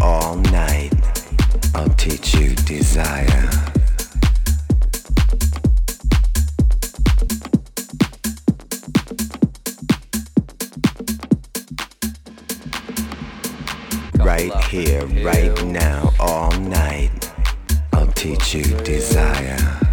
all night. I'll teach you desire. Right here, right now, all night. I'll teach you desire.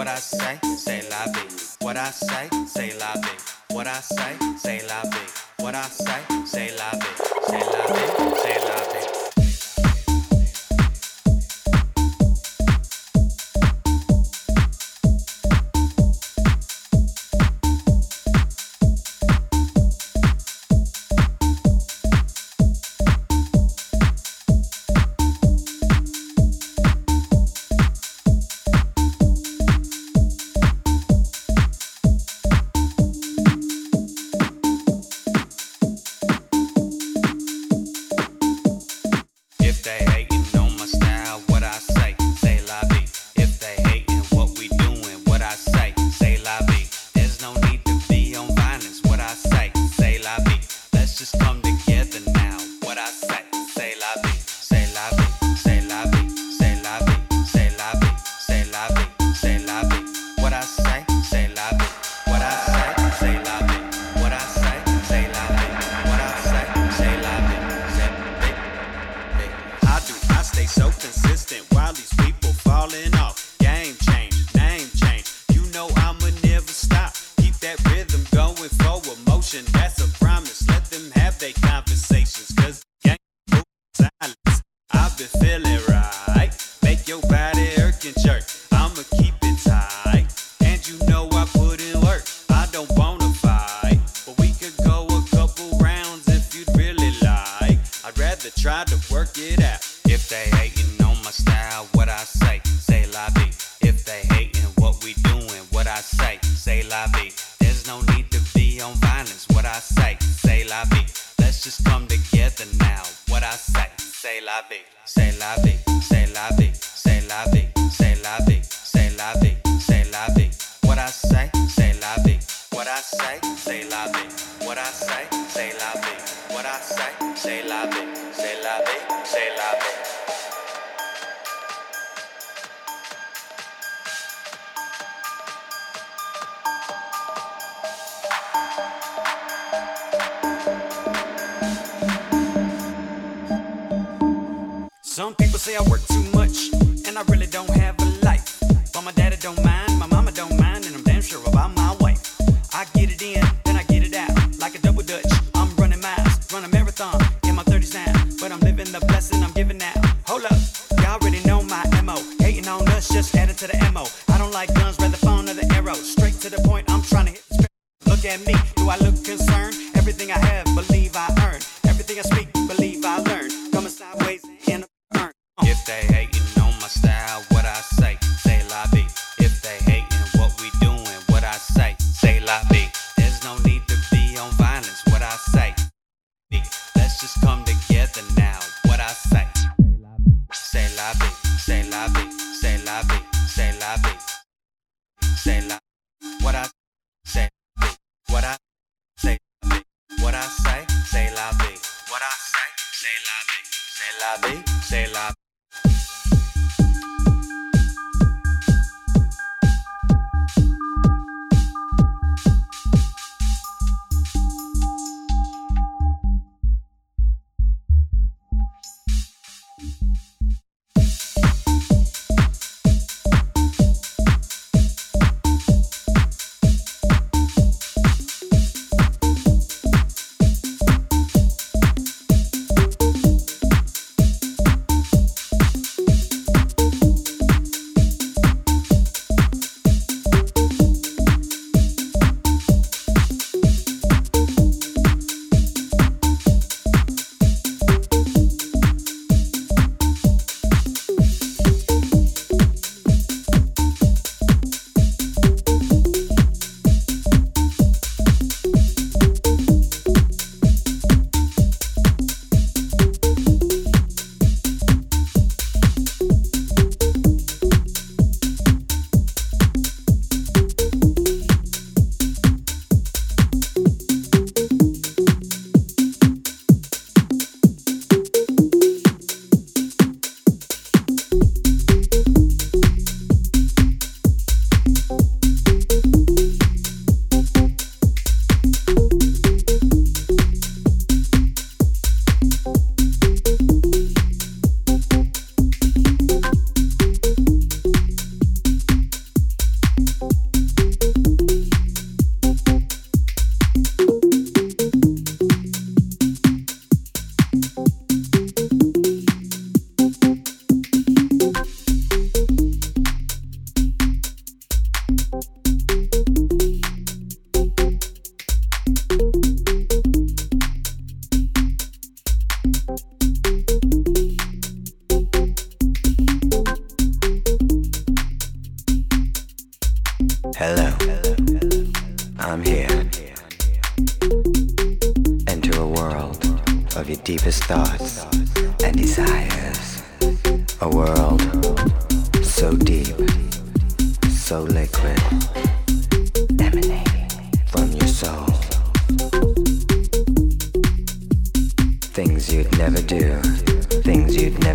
To the MO. I don't like guns, rather phone or the arrow. Straight to the point, I'm trying to hit. Look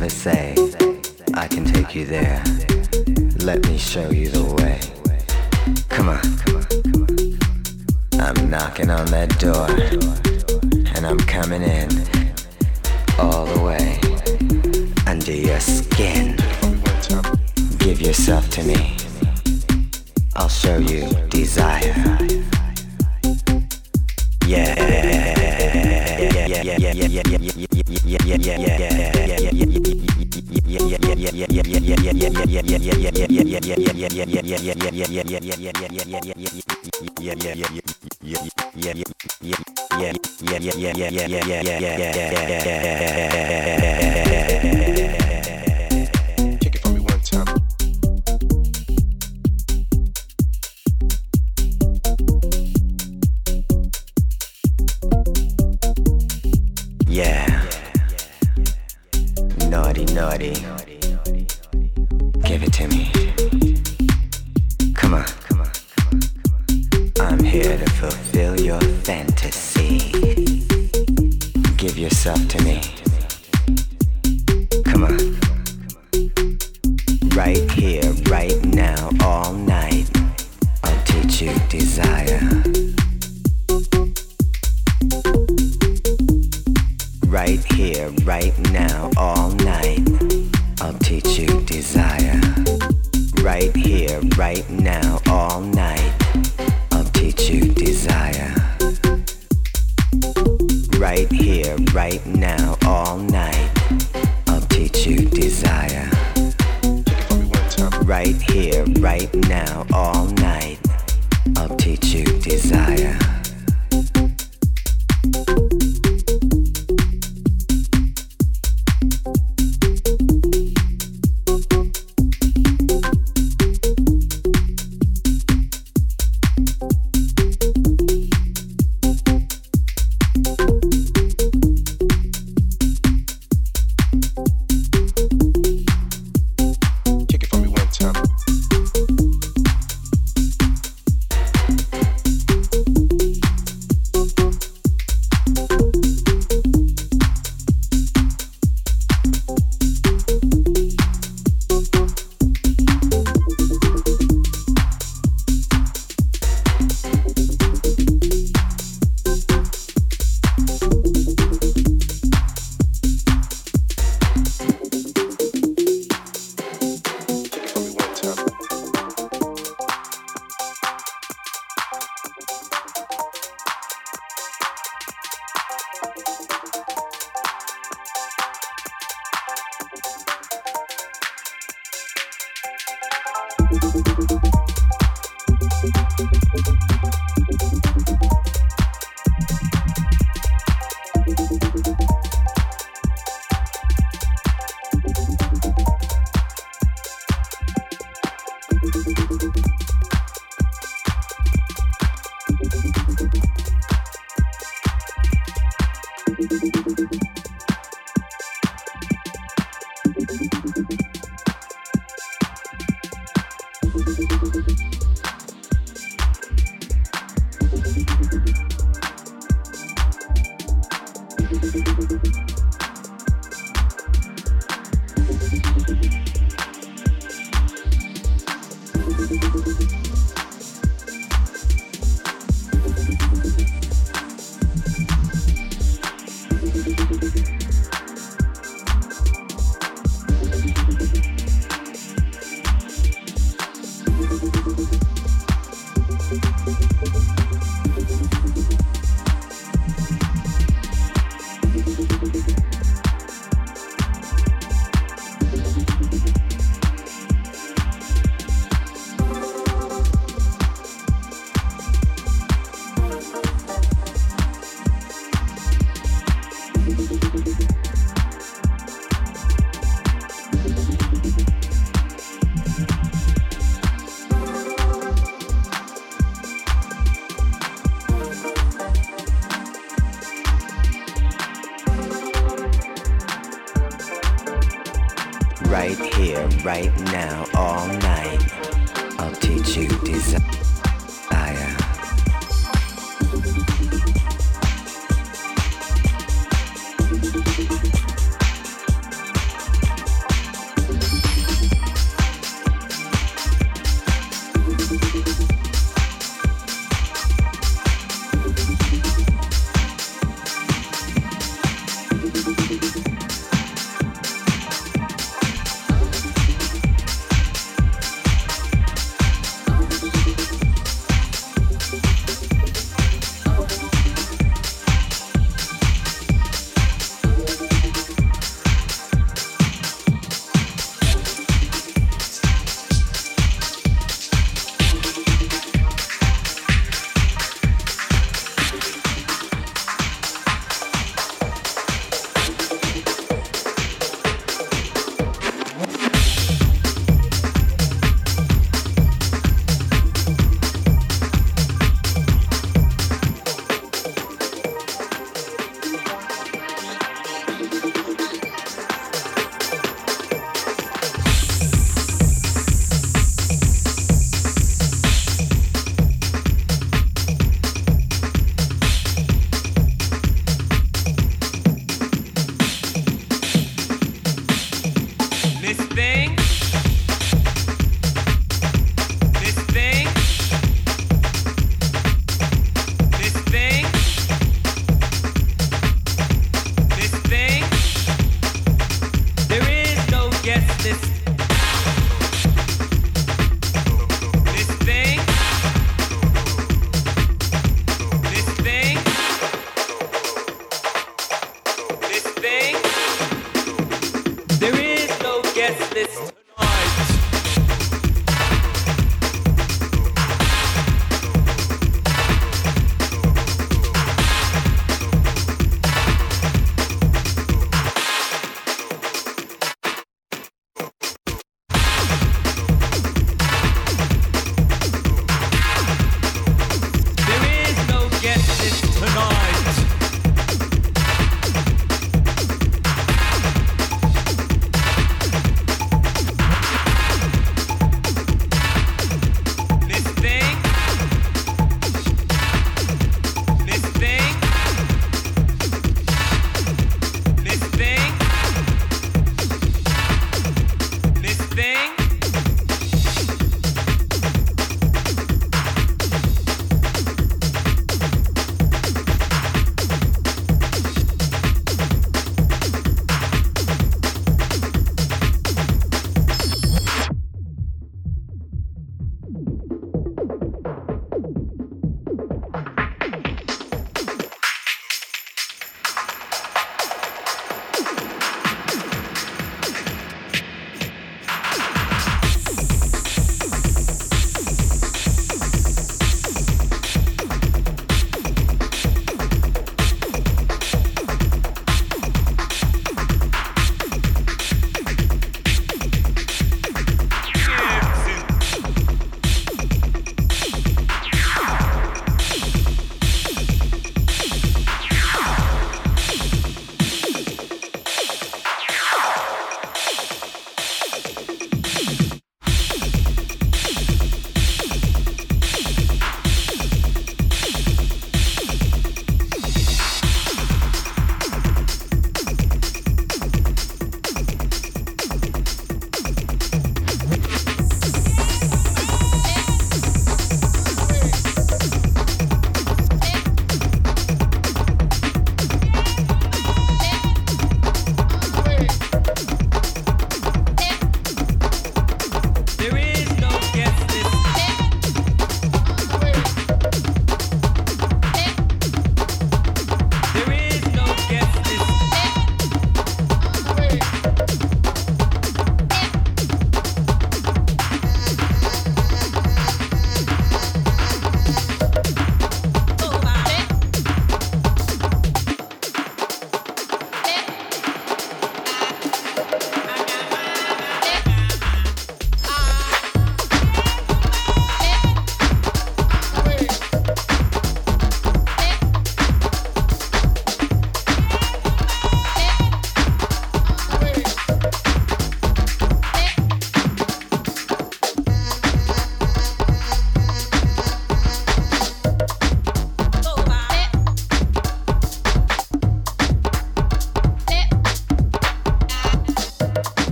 never say, I can take you there. Let me show you the way. Come on. I'm knocking on that door, and I'm coming in all the way under your skin. Give yourself to me. I'll show you desire. Yeah, yeah, yeah, yeah, yeah, yeah, yeah, yeah, yeah, yeah, yeah, yeah, yeah, yeah, yeah, yeah, yeah. yeah yeah yeah yeah baby.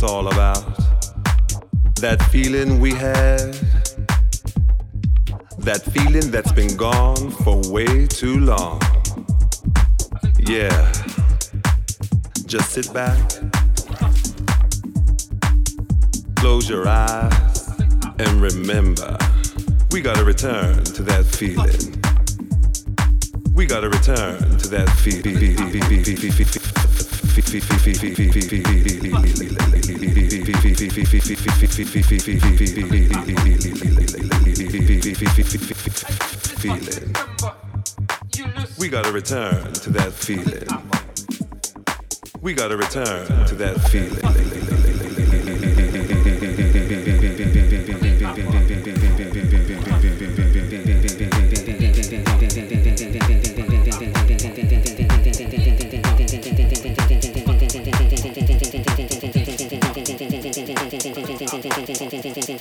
It's all about. That feeling we had. That feeling that's been gone for way too long. Yeah, just sit back, close your eyes, and remember we gotta return to that feeling. We gotta return to that feeling. We gotta return to that feeling. We gotta return to that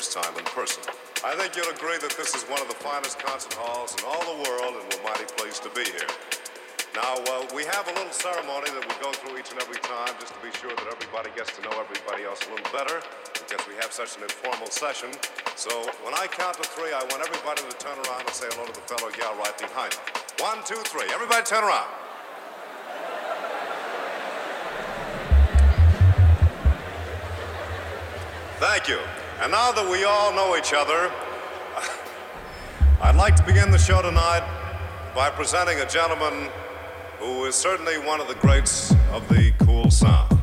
first time in person. I think you'll agree that this is one of the finest concert halls in all the world, and we're mighty pleased to be here. Now, uh, we have a little ceremony that we go through each and every time just to be sure that everybody gets to know everybody else a little better because we have such an informal session. So when I count to three, I want everybody to turn around and say hello to the fellow gal right behind them. One, two, three. Everybody turn around. Thank you. And now that we all know each other, I'd like to begin the show tonight by presenting a gentleman who is certainly one of the greats of the cool sound.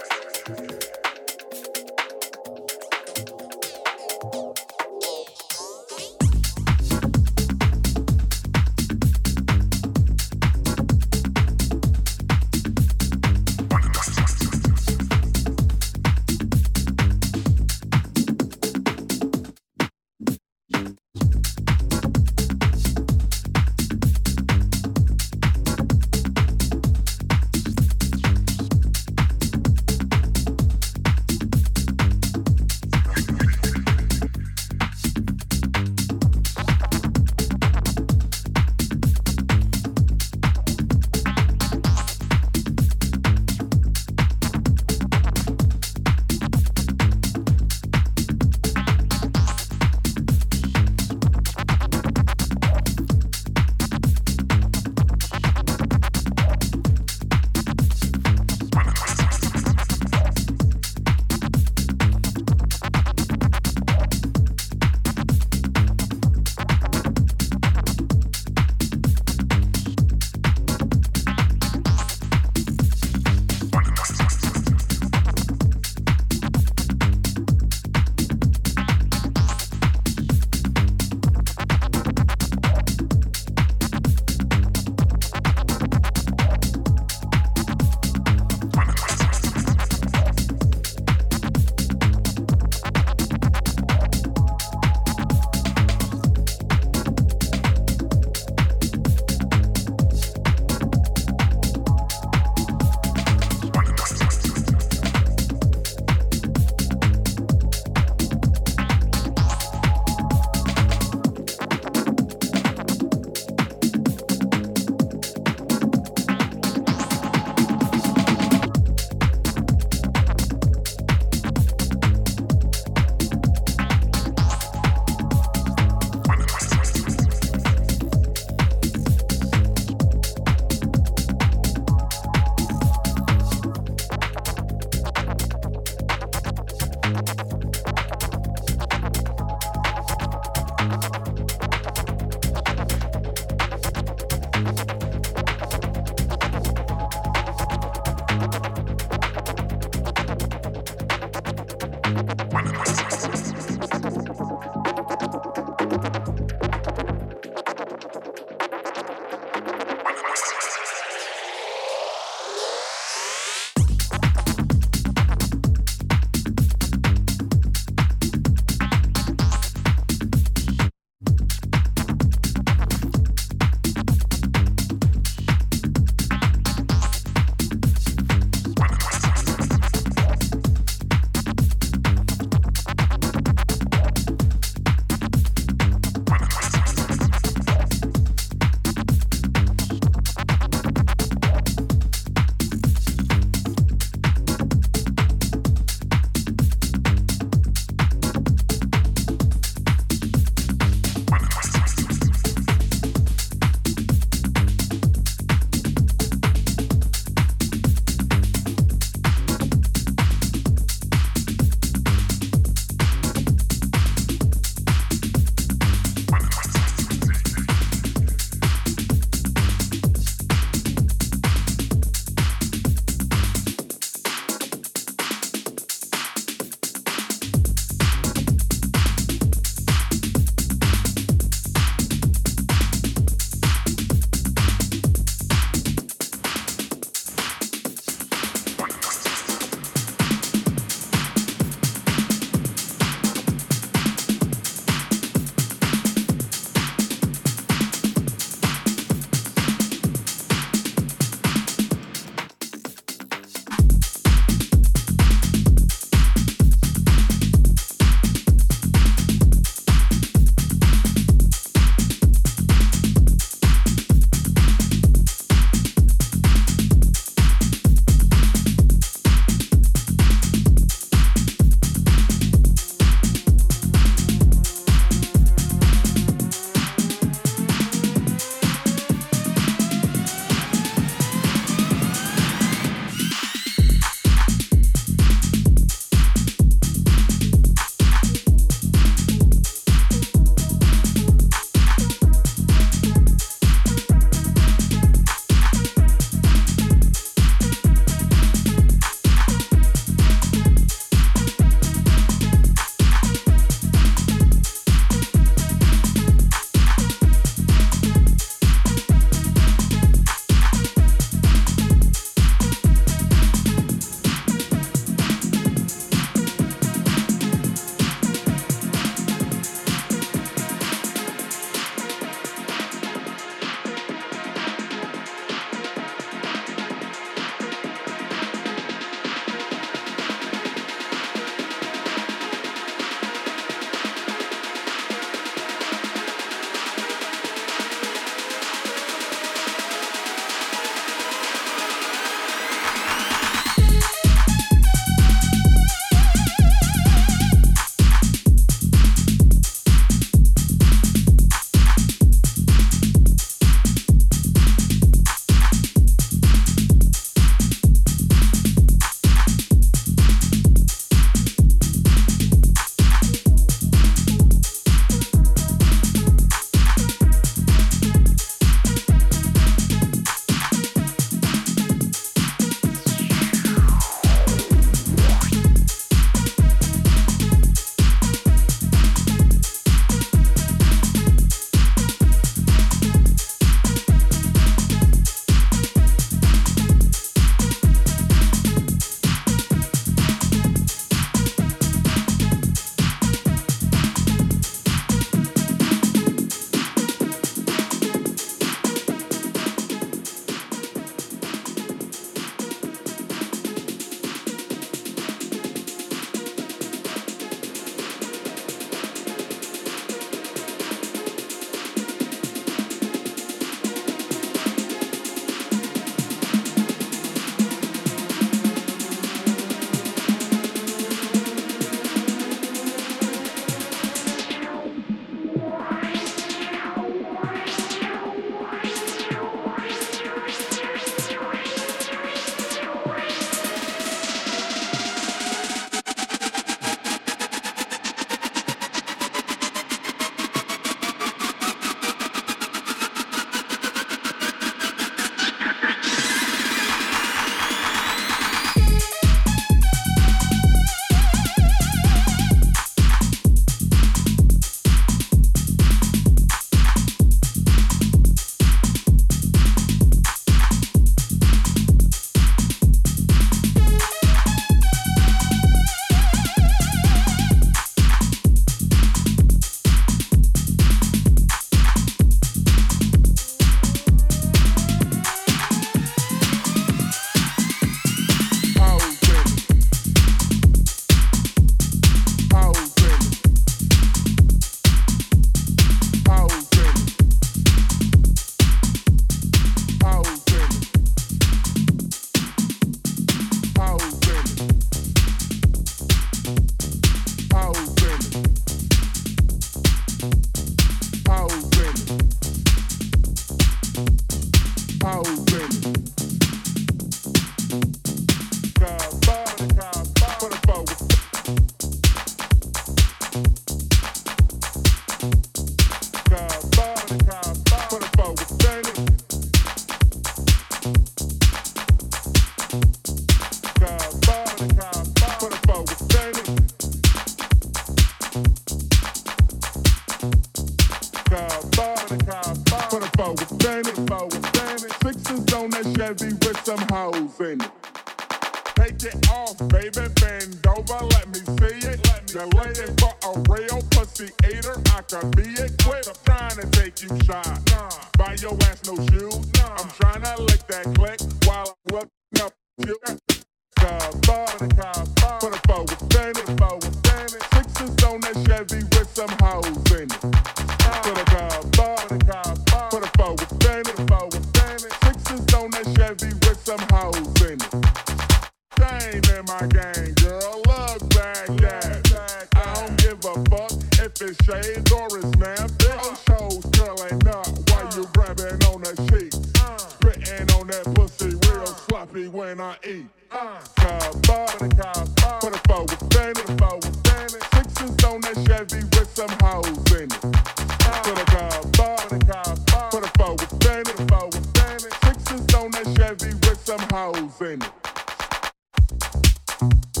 you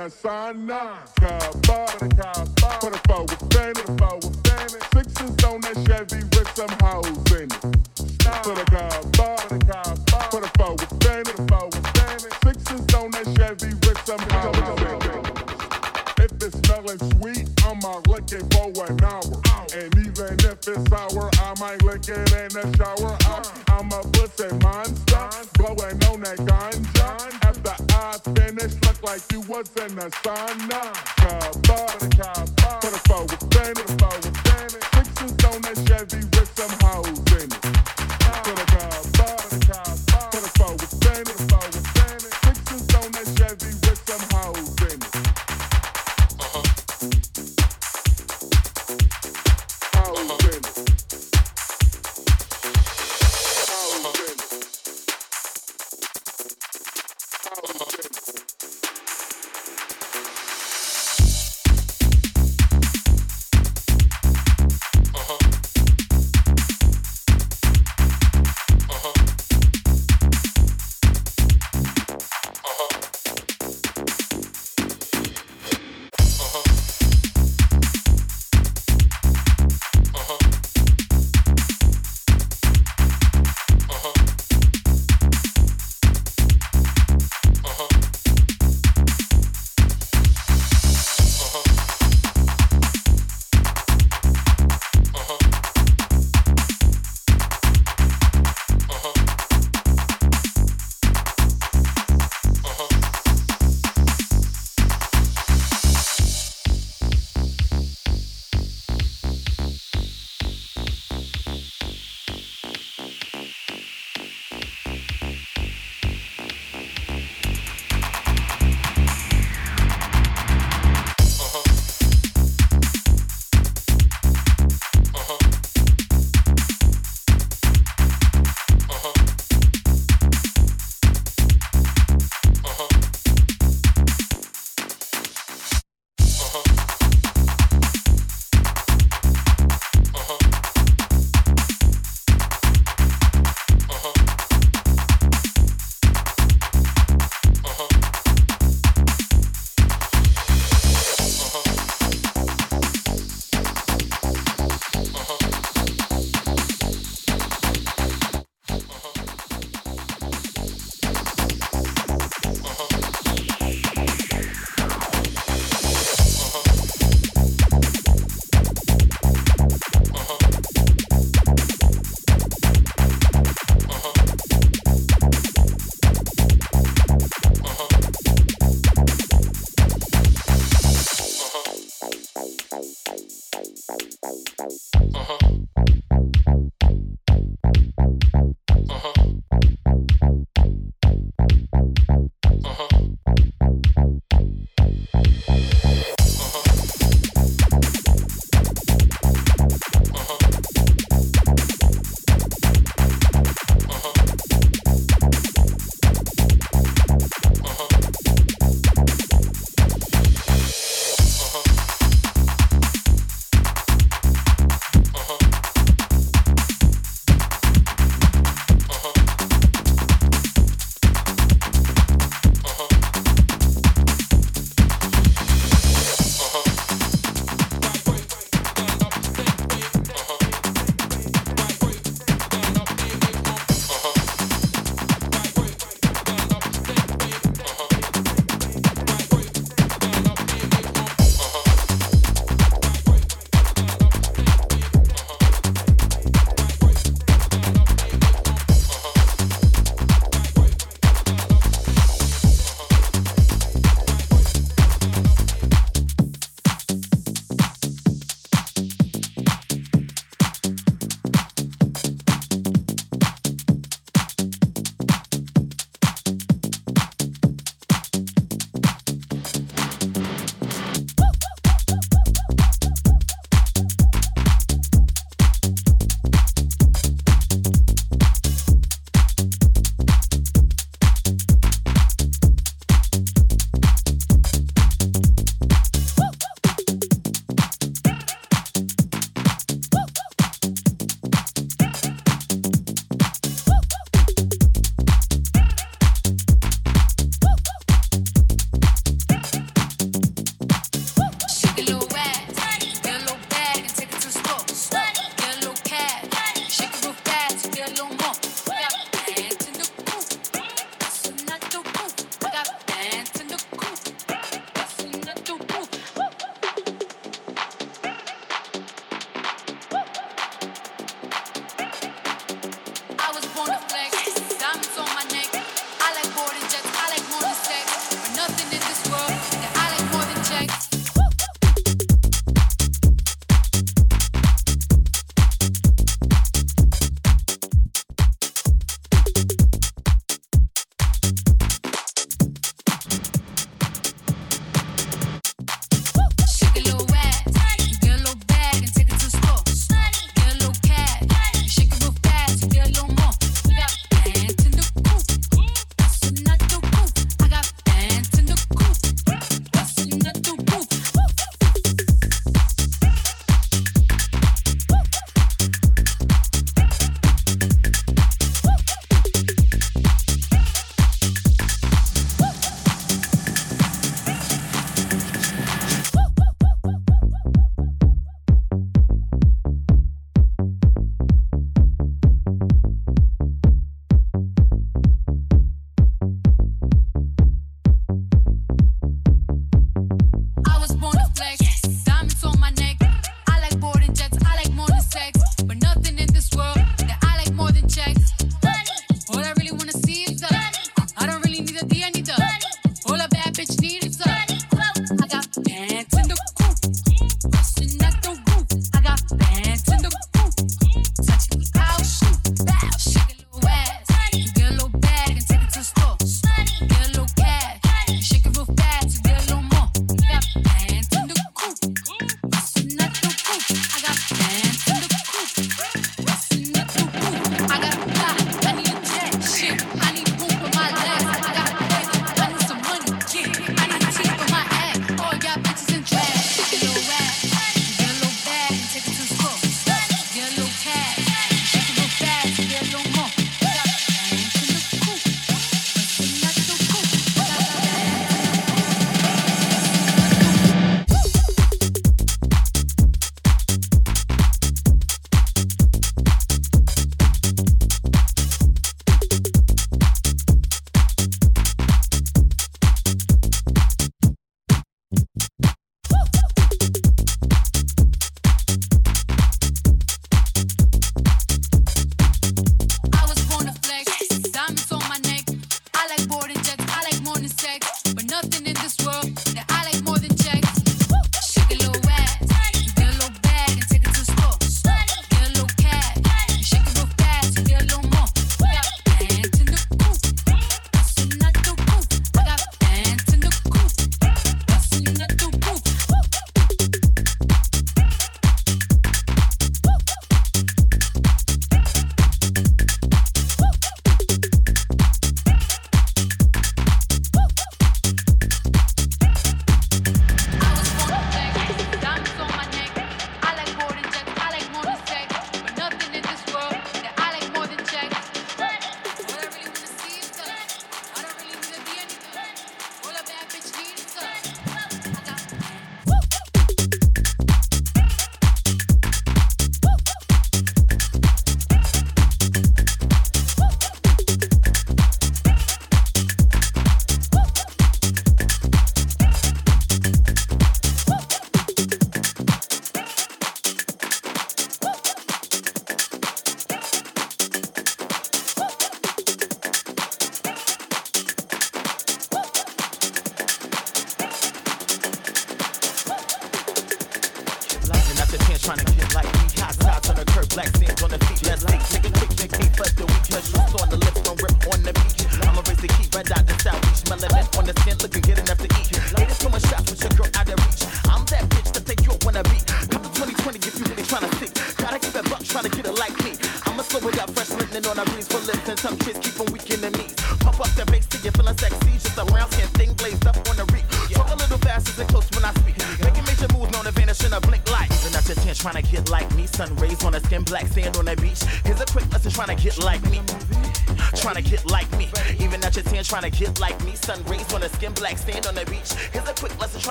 Sana Sana.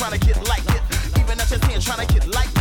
trying to get like it. Even at your 10, trying to get like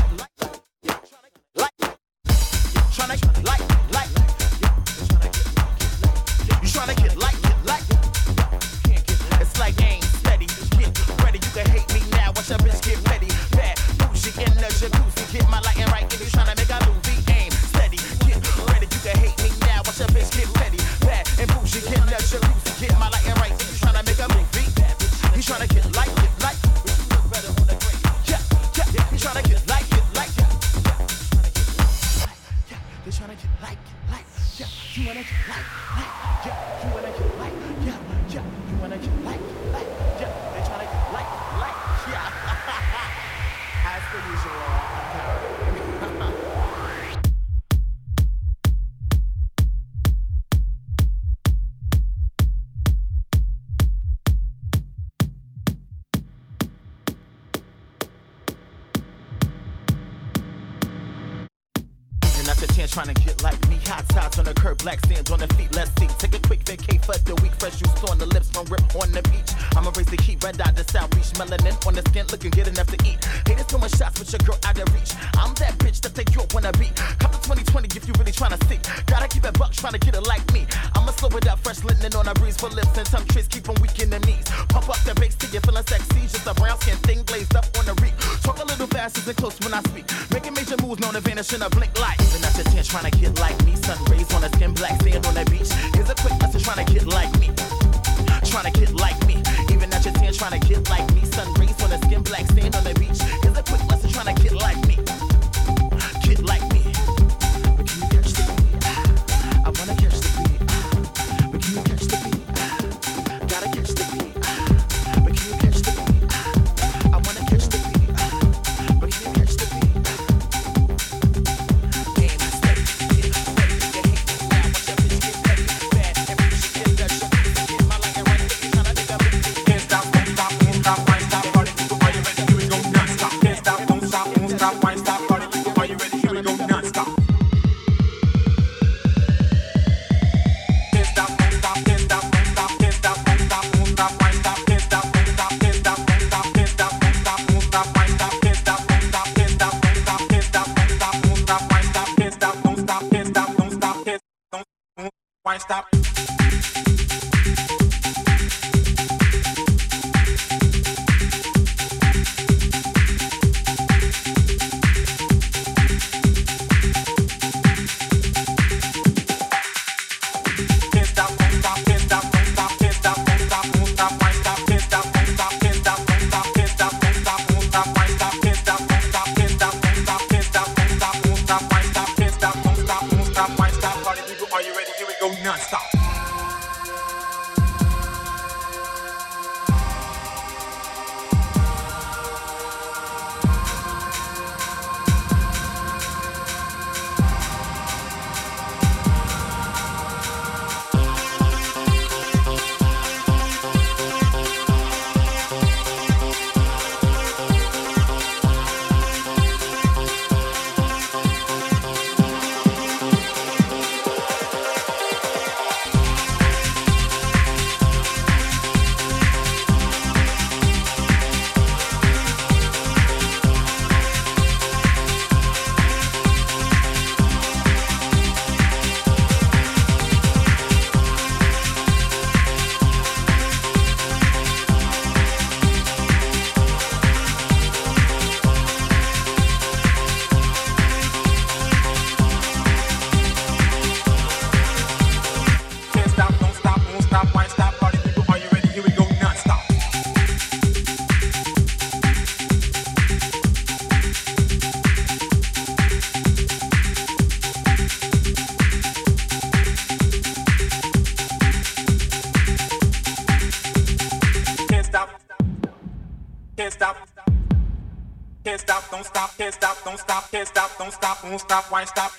won't stop, why stop,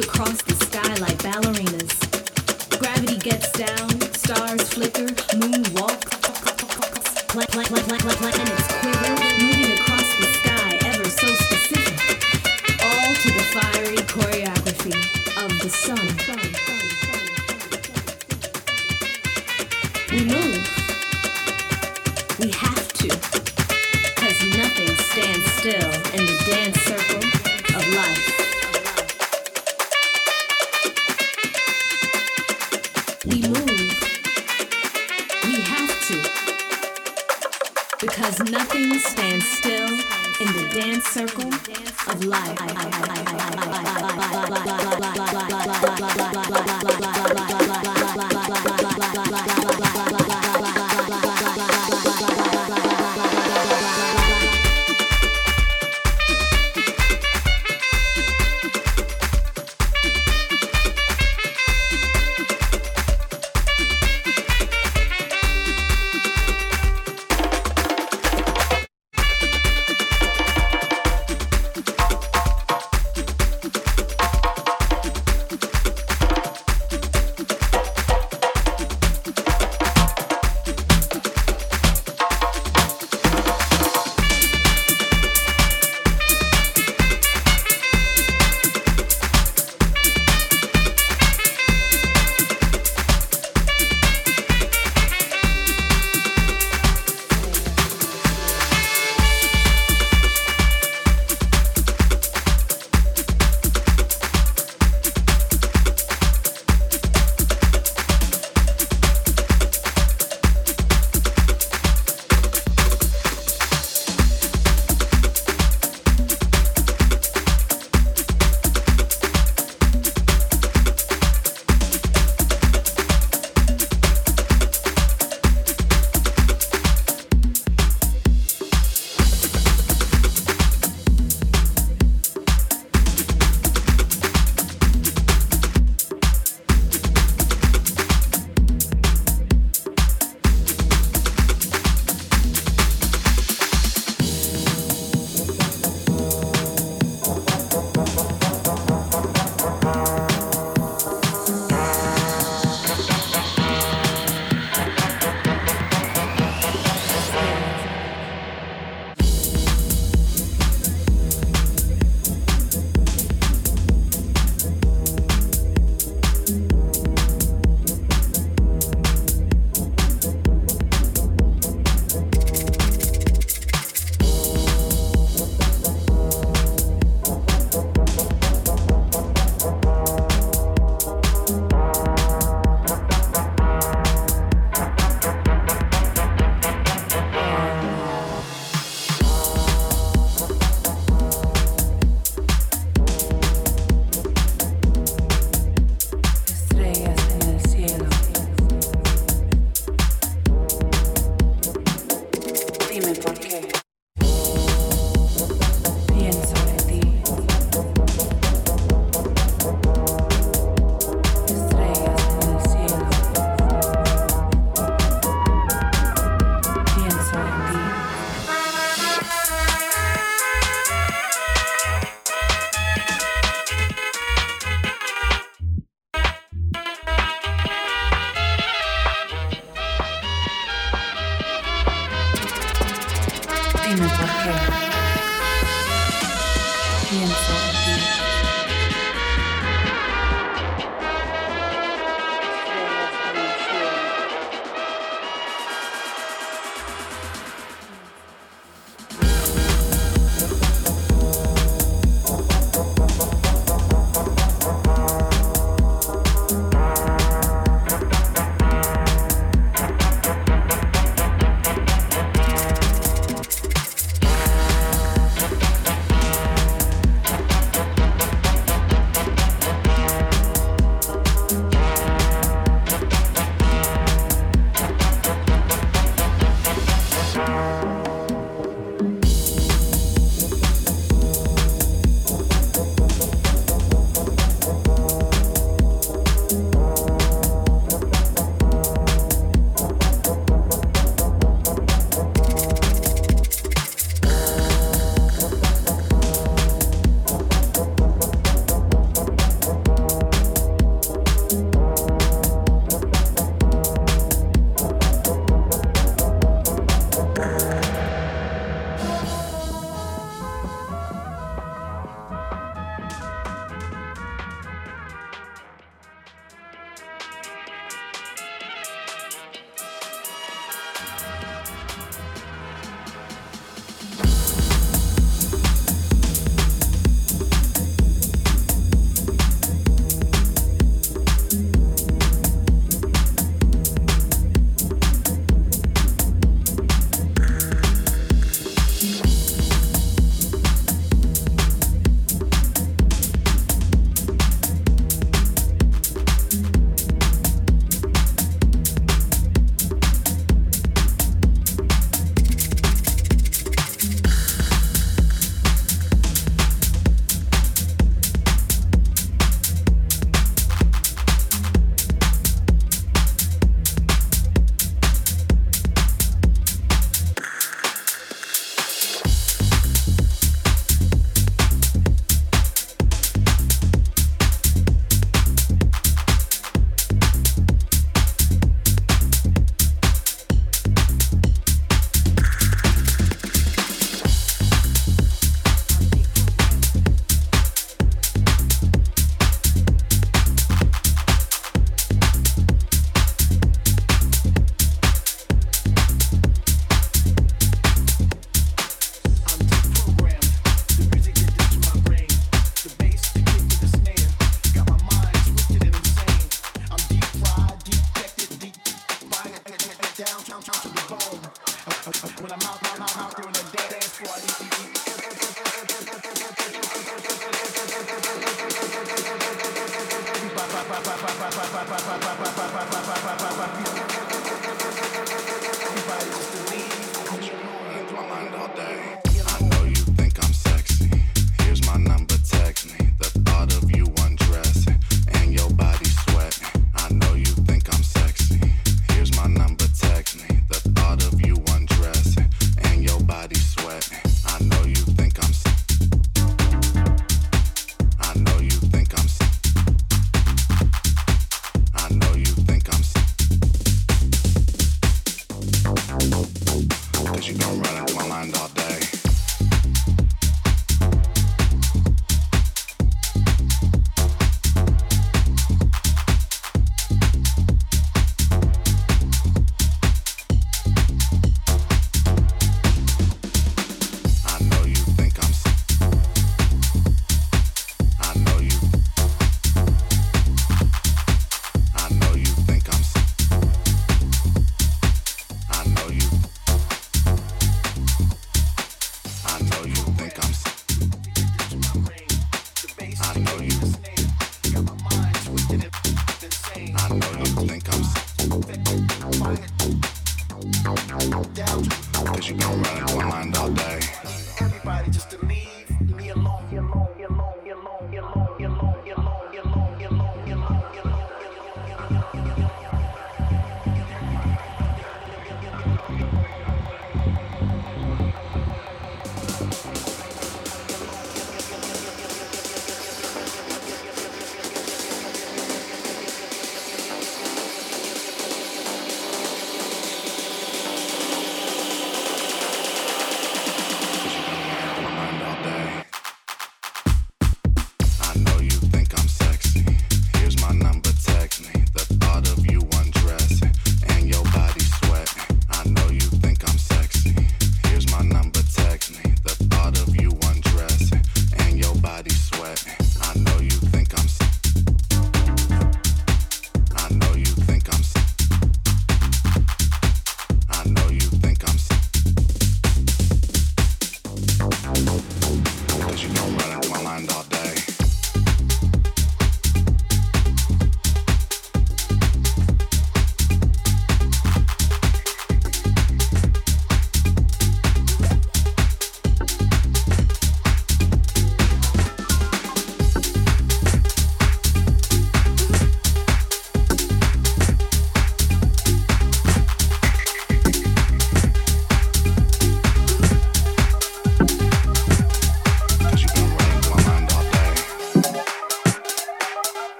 across the sky like ballerinas. Gravity gets down, stars flicker, moon walks, planets quiver,